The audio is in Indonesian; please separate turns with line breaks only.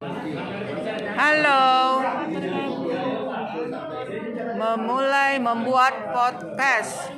Halo. Memulai membuat podcast.